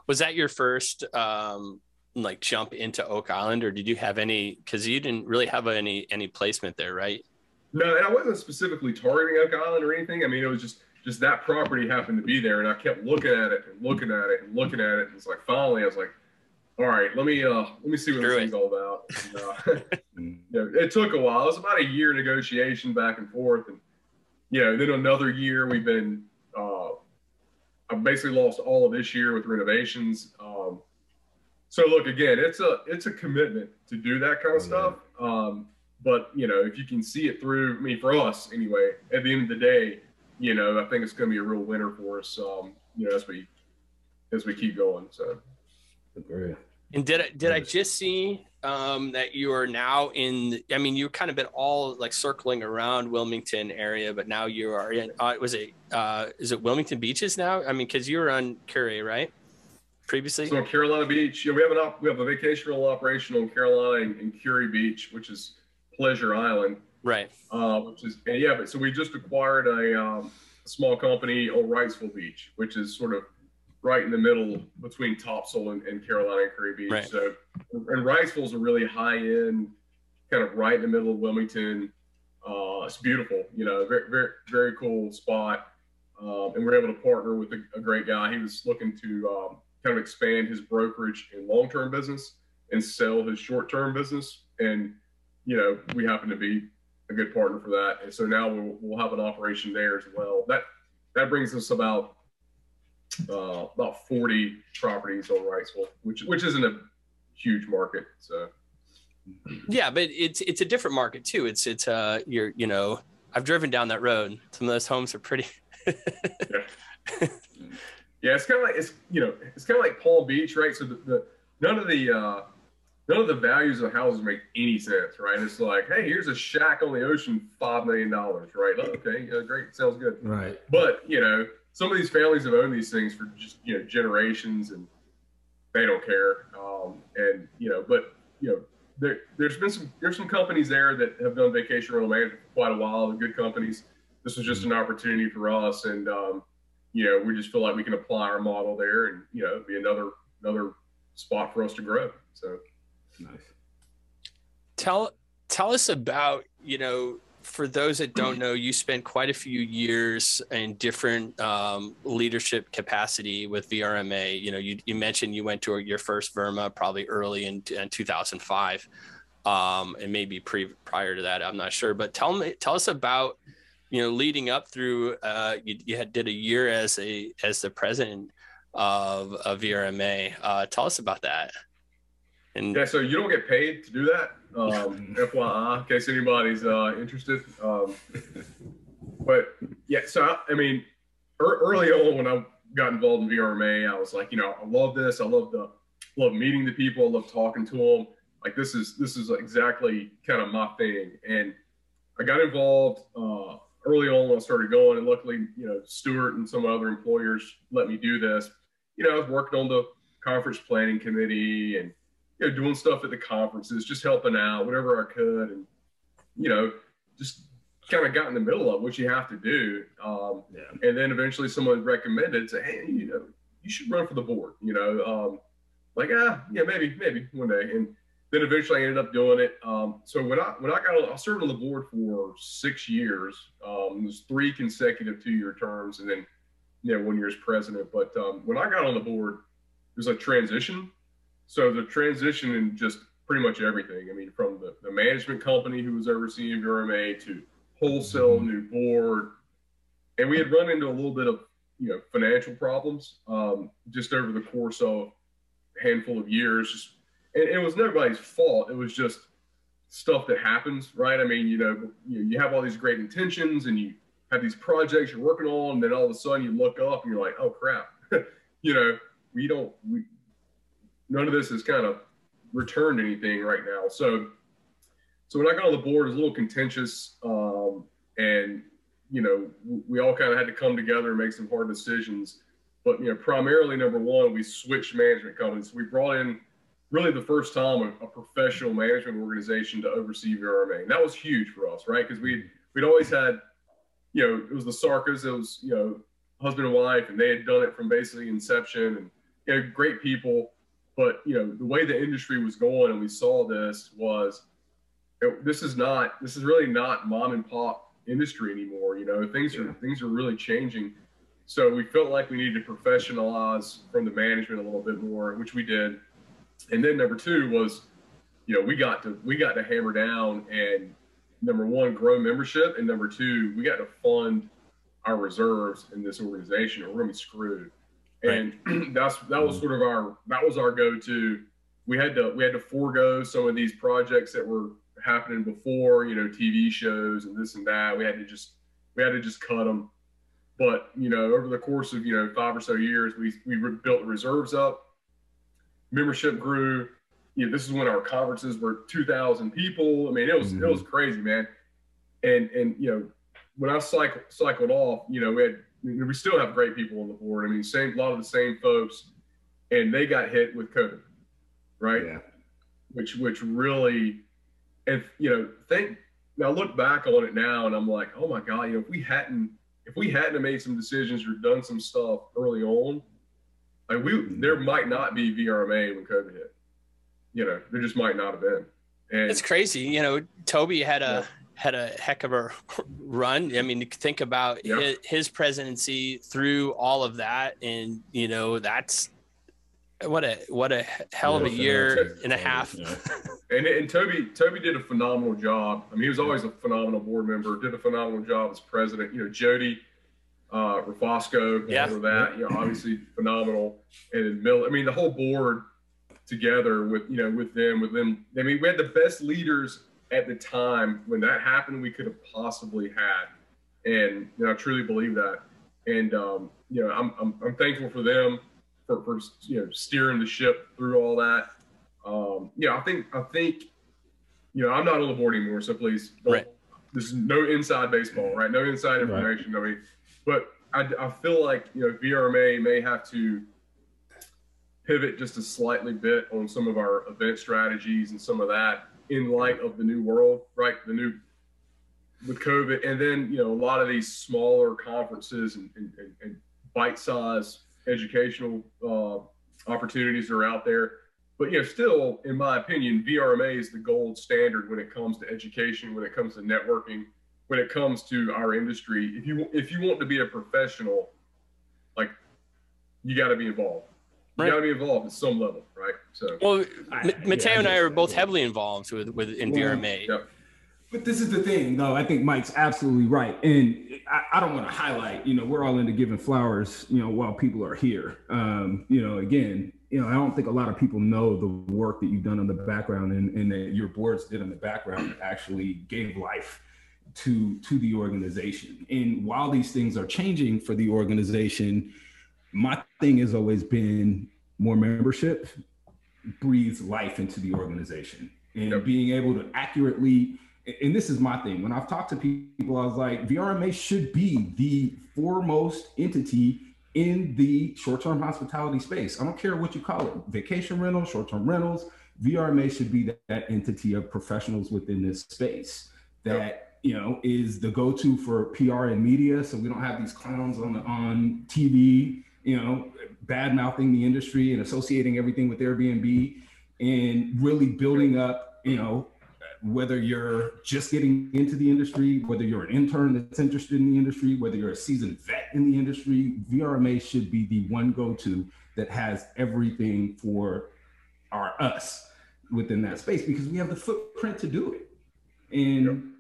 Was that your first um, like jump into Oak Island, or did you have any? Because you didn't really have any any placement there, right? No, and I wasn't specifically targeting Oak Island or anything. I mean, it was just just that property happened to be there, and I kept looking at it and looking at it and looking at it. And it's like finally, I was like, all right, let me uh let me see what Screw this it. thing's all about. And, uh, you know, it took a while. It was about a year negotiation back and forth, and you know, then another year we've been uh, I've basically lost all of this year with renovations. Um, so look again, it's a it's a commitment to do that kind of mm-hmm. stuff. Um, but you know, if you can see it through, I mean, for us anyway, at the end of the day, you know, I think it's going to be a real winner for us. Um, you know, as we as we keep going. So. Agree. And did I did I just see um, that you are now in? I mean, you've kind of been all like circling around Wilmington area, but now you are in. Uh, was it uh, is it Wilmington Beaches now? I mean, because you were on Kure, right? Previously, so Carolina Beach. Yeah, we have an op- we have a vacation rental operation on Carolina and, and Kure Beach, which is Pleasure Island. Right. Uh, which is yeah, but so we just acquired a, um, a small company on Wrightsville Beach, which is sort of right in the middle between Topsail and, and Carolina and Kure Beach. Right. So, and Wrightsville is a really high end, kind of right in the middle of Wilmington. Uh, it's beautiful, you know, very, very, very cool spot. Um, and we're able to partner with a, a, great guy. He was looking to um, kind of expand his brokerage in long-term business and sell his short-term business. And you know, we happen to be a good partner for that. And so now we'll, we'll have an operation there as well. That that brings us about uh, about 40 properties on Wrightsville, which which isn't a huge market. So yeah, but it's it's a different market too. It's it's uh you're you know I've driven down that road. Some of those homes are pretty. yeah. yeah, it's kind of like it's you know it's kind of like Palm Beach, right? So the, the none of the uh, none of the values of houses make any sense, right? It's like, hey, here's a shack on the ocean, five million dollars, right? Oh, okay, uh, great, sounds good, right? But you know, some of these families have owned these things for just you know generations, and they don't care. Um, and you know, but you know, there, there's been some there's some companies there that have done vacation rental management for quite a while. They're good companies. This was just an opportunity for us, and um, you know, we just feel like we can apply our model there, and you know, be another another spot for us to grow. So. Nice. Tell tell us about you know for those that don't know, you spent quite a few years in different um, leadership capacity with VRMA. You know, you, you mentioned you went to your first VRMA probably early in, in 2005, um, and maybe pre, prior to that, I'm not sure. But tell me, tell us about, you know, leading up through. Uh, you, you had, did a year as a as the president of, of VRMA. Uh, tell us about that. And yeah, so you don't get paid to do that. Um, FYI, in case anybody's uh, interested. Um, but yeah, so I, I mean, er, early on when I got involved in VRMA, I was like, you know, I love this. I love the love meeting the people. I love talking to them. Like this is this is exactly kind of my thing. And I got involved uh, early on when I started going, and luckily, you know, Stewart and some other employers let me do this. You know, I was working on the conference planning committee and you know, doing stuff at the conferences, just helping out, whatever I could, and you know, just kind of got in the middle of what you have to do. Um, yeah. And then eventually, someone recommended, say, hey, you know, you should run for the board. You know, um, like ah, yeah, maybe, maybe one day. And then eventually, I ended up doing it. Um, so when I when I got, I served on the board for six years. Um, it was three consecutive two-year terms, and then you know one year as president. But um, when I got on the board, it was a transition so the transition in just pretty much everything. I mean, from the, the management company who was overseeing VRMA to wholesale mm-hmm. new board, and we had run into a little bit of you know financial problems um, just over the course of a handful of years. Just and it was nobody's fault. It was just stuff that happens, right? I mean, you know, you, you have all these great intentions and you have these projects you're working on, and then all of a sudden you look up and you're like, oh crap, you know, we don't we none of this has kind of returned anything right now. So, so when I got on the board, it was a little contentious, um, and you know, we all kind of had to come together and make some hard decisions. But you know, primarily number one, we switched management companies. We brought in really the first time a, a professional management organization to oversee VRMA, and that was huge for us, right? Because we we'd always had, you know, it was the Sarkas, it was you know, husband and wife, and they had done it from basically inception, and you know, great people but you know, the way the industry was going, and we saw this was, it, this is not, this is really not mom and pop industry anymore. You know, things yeah. are things are really changing. So we felt like we needed to professionalize from the management a little bit more, which we did. And then number two was, you know, we got to we got to hammer down and number one grow membership, and number two we got to fund our reserves in this organization, or we're gonna be screwed and that's that was sort of our that was our go-to. We had to we had to forego some of these projects that were happening before, you know, TV shows and this and that. We had to just we had to just cut them. But you know, over the course of you know five or so years, we we built reserves up. Membership grew. You know, this is when our conferences were 2,000 people. I mean, it was mm-hmm. it was crazy, man. And and you know, when I cycled cycled off, you know, we had we still have great people on the board. I mean, same a lot of the same folks, and they got hit with COVID, right? Yeah. Which which really, and you know, think now look back on it now, and I'm like, oh my god, you know, if we hadn't if we hadn't made some decisions or done some stuff early on, like we mm-hmm. there might not be VRMA when COVID hit. You know, there just might not have been. And it's crazy. You know, Toby had a had a heck of a run. I mean, think about yep. his, his, presidency through all of that, and you know that's what a what a hell of a year and a half. Yeah. and and Toby Toby did a phenomenal job. I mean, he was always a phenomenal board member. Did a phenomenal job as president. You know, Jody uh, Rafosco, yeah. that, you know, obviously phenomenal. And then Mill, I mean, the whole board together with, you know, with them, with them. I mean, we had the best leaders at the time when that happened we could have possibly had. And, you know, I truly believe that. And, um, you know, I'm, I'm, I'm thankful for them for, for, you know, steering the ship through all that. Um, yeah, I think, I think, you know, I'm not on the board anymore, so please, right. There's no inside baseball, right? No inside information. Right. I mean, but I, I feel like you know VRMA may have to pivot just a slightly bit on some of our event strategies and some of that in light of the new world, right? The new with COVID, and then you know a lot of these smaller conferences and, and, and bite-sized educational uh, opportunities are out there. But you know, still, in my opinion, VRMA is the gold standard when it comes to education, when it comes to networking, when it comes to our industry. If you if you want to be a professional, like you got to be involved. You right. got to be involved at some level, right? So, well, I, Mateo yeah, and I are both heavily involved with with in well, VRMA. Yep. But this is the thing, though. I think Mike's absolutely right, and I, I don't want to highlight. You know, we're all into giving flowers. You know, while people are here. Um, you know, again, you know, I don't think a lot of people know the work that you've done in the background and, and that your boards did in the background actually gave life to to the organization. And while these things are changing for the organization, my thing has always been more membership breathes life into the organization and yep. being able to accurately and this is my thing when i've talked to people i was like vrma should be the foremost entity in the short-term hospitality space i don't care what you call it vacation rentals short-term rentals vrma should be that, that entity of professionals within this space that yep you know, is the go-to for PR and media. So we don't have these clowns on on TV, you know, bad mouthing the industry and associating everything with Airbnb, and really building up, you know, whether you're just getting into the industry, whether you're an intern that's interested in the industry, whether you're a seasoned vet in the industry, VRMA should be the one go-to that has everything for our us within that space because we have the footprint to do it. And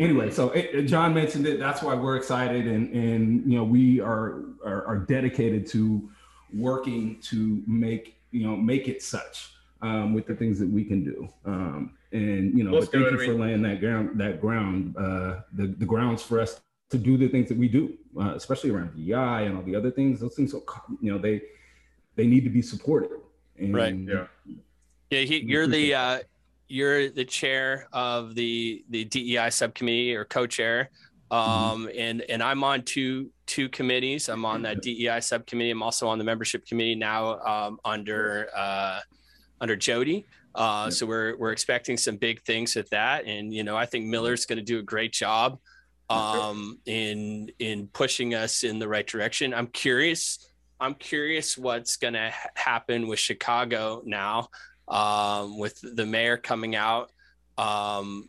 anyway, so it, John mentioned it. That's why we're excited, and and you know we are, are, are dedicated to working to make you know make it such um, with the things that we can do. Um, and you know, but thank you for laying that ground that ground uh, the the grounds for us to do the things that we do, uh, especially around DI and all the other things. Those things, are, you know, they they need to be supported. And, right. Yeah. Yeah. He, you're the uh, you're the chair of the the DEI subcommittee or co-chair, mm-hmm. um, mm-hmm. and and I'm on two two committees. I'm on that DEI subcommittee. I'm also on the membership committee now um, under uh, under Jody. Uh, so we're we're expecting some big things at that, and you know I think Miller's going to do a great job um, in in pushing us in the right direction. I'm curious. I'm curious what's going to ha- happen with Chicago now um, with the mayor coming out um,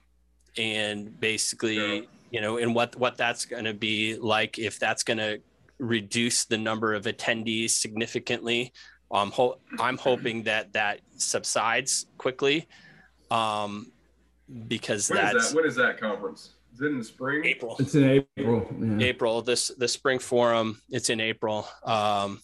and basically, yeah. you know, and what what that's going to be like if that's going to reduce the number of attendees significantly. Um, ho- I'm hoping that that subsides quickly um, because when that's is that? when is that conference? Is it in the spring? April. It's in April. Yeah. April. This the spring forum. It's in April. Um,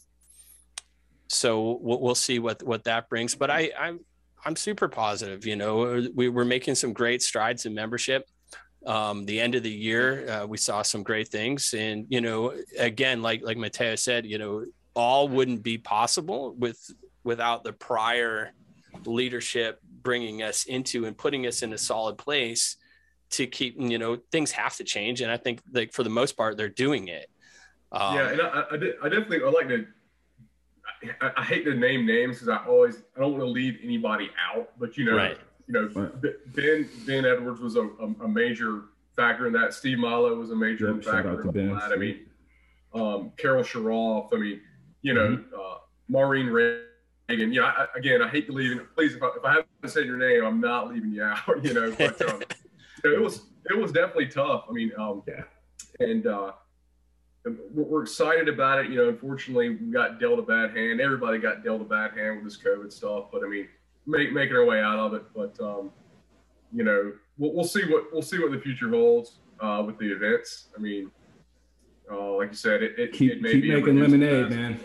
so we'll, we'll see what what that brings. But I I'm I'm super positive. You know, we we're making some great strides in membership. Um, the end of the year, uh, we saw some great things, and you know, again, like like Mateo said, you know, all wouldn't be possible with without the prior leadership bringing us into and putting us in a solid place to keep you know things have to change and i think like for the most part they're doing it um, yeah and I, I, I definitely i like to I, I hate to name names because I always I don't want to leave anybody out, but you know, right. you know, Ben Ben Edwards was a, a, a, major factor in that. Steve Milo was a major yep, factor in that. I mean, um, Carol Sharoff. I mean, you know, mm-hmm. uh, Maureen Reagan. Yeah, I, again, I hate to leave. Please, if I, if I haven't said your name, I'm not leaving you out. You know, but um, it was it was definitely tough. I mean, um, yeah, and uh, we're excited about it. You know, unfortunately, we got dealt a bad hand. Everybody got dealt a bad hand with this COVID stuff, but I mean, make, making our way out of it. But um, you know, we'll, we'll see what we'll see what the future holds uh, with the events. I mean, uh, like you said, it, it keep, it keep making lemonade, man.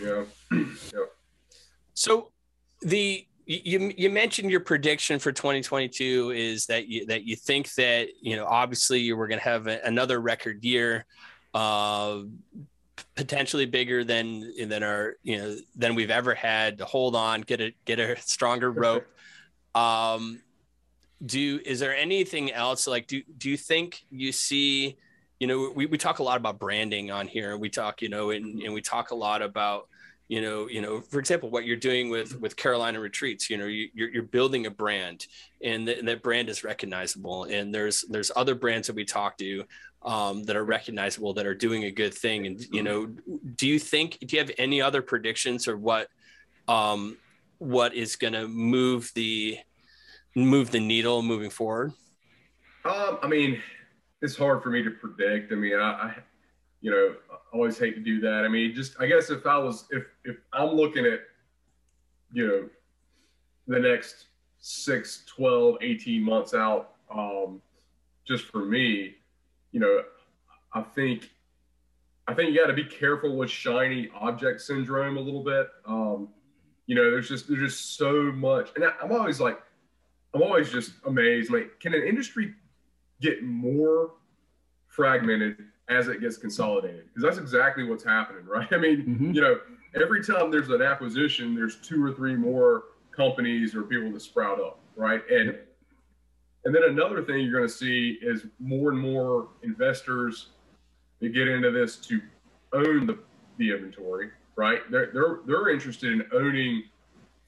Yeah. yeah. So the you you mentioned your prediction for 2022 is that you that you think that you know obviously you were going to have a, another record year uh potentially bigger than than our you know than we've ever had to hold on get a get a stronger rope. Um do is there anything else? Like do do you think you see you know we, we talk a lot about branding on here. And we talk you know and, and we talk a lot about you know you know for example what you're doing with with carolina retreats you know you, are you're building a brand and, and, that brand is recognizable. And there's there's other brands that we talk to um, that are recognizable that are doing a good thing. And you know do you think do you have any other predictions or what um what is going to move the move the needle moving forward? Um i mean it's hard for me to predict. I mean i, I you know I always hate to do that. I mean, just I guess if I was if if I'm looking at you know the next 6, 12, 18 months out, um, just for me, you know, I think I think you got to be careful with shiny object syndrome a little bit. Um, you know, there's just there's just so much, and I, I'm always like, I'm always just amazed. Like, can an industry get more fragmented as it gets consolidated because that's exactly what's happening right? I mean mm-hmm. you know every time there's an acquisition there's two or three more companies or people that sprout up right? And and then another thing you're going to see is more and more investors that get into this to own the, the inventory right? They're, they're they're interested in owning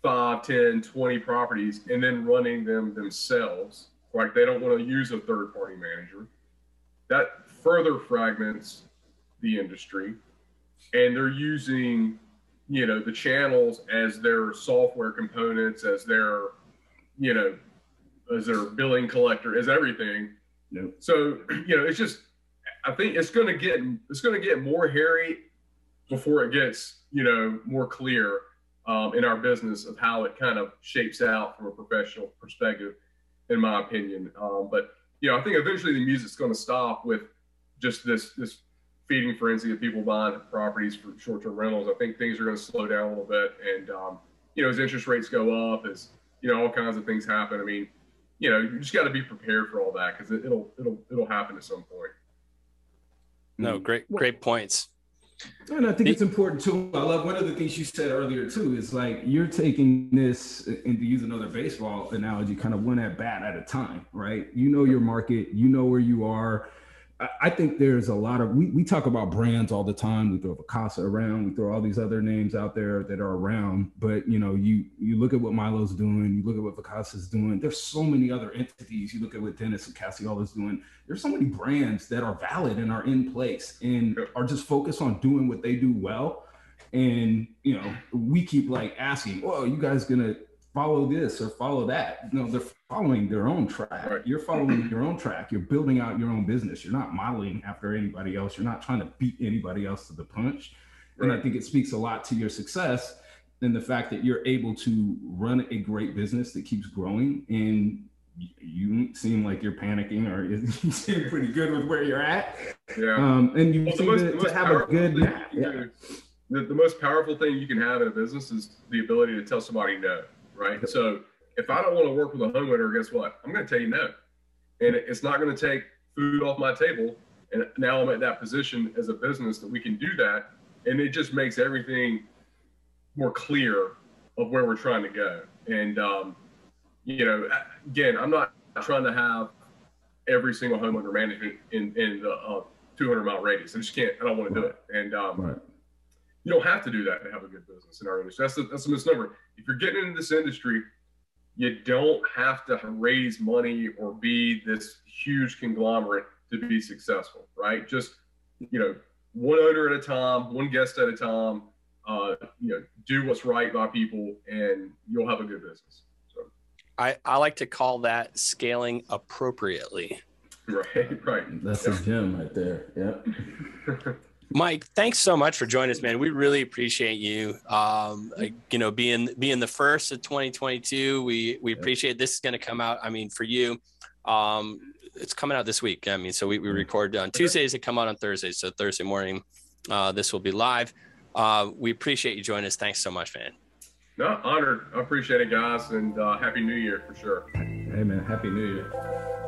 5 10 20 properties and then running them themselves right? They don't want to use a third party manager. That further fragments the industry. And they're using you know the channels as their software components as their you know as their billing collector as everything. Yep. so you know it's just i think it's going to get it's going to get more hairy before it gets you know more clear um, in our business of how it kind of shapes out from a professional perspective in my opinion. Um, but you know i think eventually the music's going to stop with just this this feeding frenzy of people buying properties for short-term rentals. I think things are going to slow down a little bit, and um, you know, as interest rates go up, as you know, all kinds of things happen. I mean, you know, you just got to be prepared for all that because it, will it'll it'll happen at some point. No, great great points. And I think it's important too. I love one of the things you said earlier too is like you're taking this and to use another baseball analogy, kind of one at bat at a time, right? You know your market, you know where you are I think there's a lot of we, we talk about brands all the time. We throw Vacasa around, we throw all these other names out there that are around. But you know, you you look at what Milo's doing, you look at what Vacasa's doing. There's so many other entities. You look at what Dennis and Cassiola's doing. There's so many brands that are valid and are in place and are just focused on doing what they do well. And you know, we keep like asking, "Oh, you guys gonna follow this or follow that. No, they're following their own track. Right. You're following your own track. You're building out your own business. You're not modeling after anybody else. You're not trying to beat anybody else to the punch. Right. And I think it speaks a lot to your success and the fact that you're able to run a great business that keeps growing and you seem like you're panicking or you seem pretty good with where you're at. Yeah. Um, and you well, seem most, to, to have a good yeah. The, the most powerful thing you can have in a business is the ability to tell somebody no right? So if I don't want to work with a homeowner, guess what? I'm going to tell you no. And it's not going to take food off my table. And now I'm at that position as a business that we can do that. And it just makes everything more clear of where we're trying to go. And, um, you know, again, I'm not trying to have every single homeowner management in, in the uh, 200 mile radius. I just can't, I don't want to do it. And, um, right. You don't have to do that to have a good business in our industry. That's the, that's a misnomer if you're getting into this industry, you don't have to raise money or be this huge conglomerate to be successful, right? Just, you know, one owner at a time, one guest at a time, uh, you know, do what's right by people and you'll have a good business. So. I, I like to call that scaling appropriately. Right, right. That's yeah. a gem right there. Yeah. Mike, thanks so much for joining us, man. We really appreciate you. Um, you know, being being the first of 2022, we we appreciate this is going to come out. I mean, for you, um, it's coming out this week. I mean, so we, we mm-hmm. record on Tuesdays, it come out on Thursdays. So Thursday morning, uh, this will be live. Uh, we appreciate you joining us. Thanks so much, man. No, honored. I appreciate it, guys, and uh, happy New Year for sure. Hey, man, happy New Year.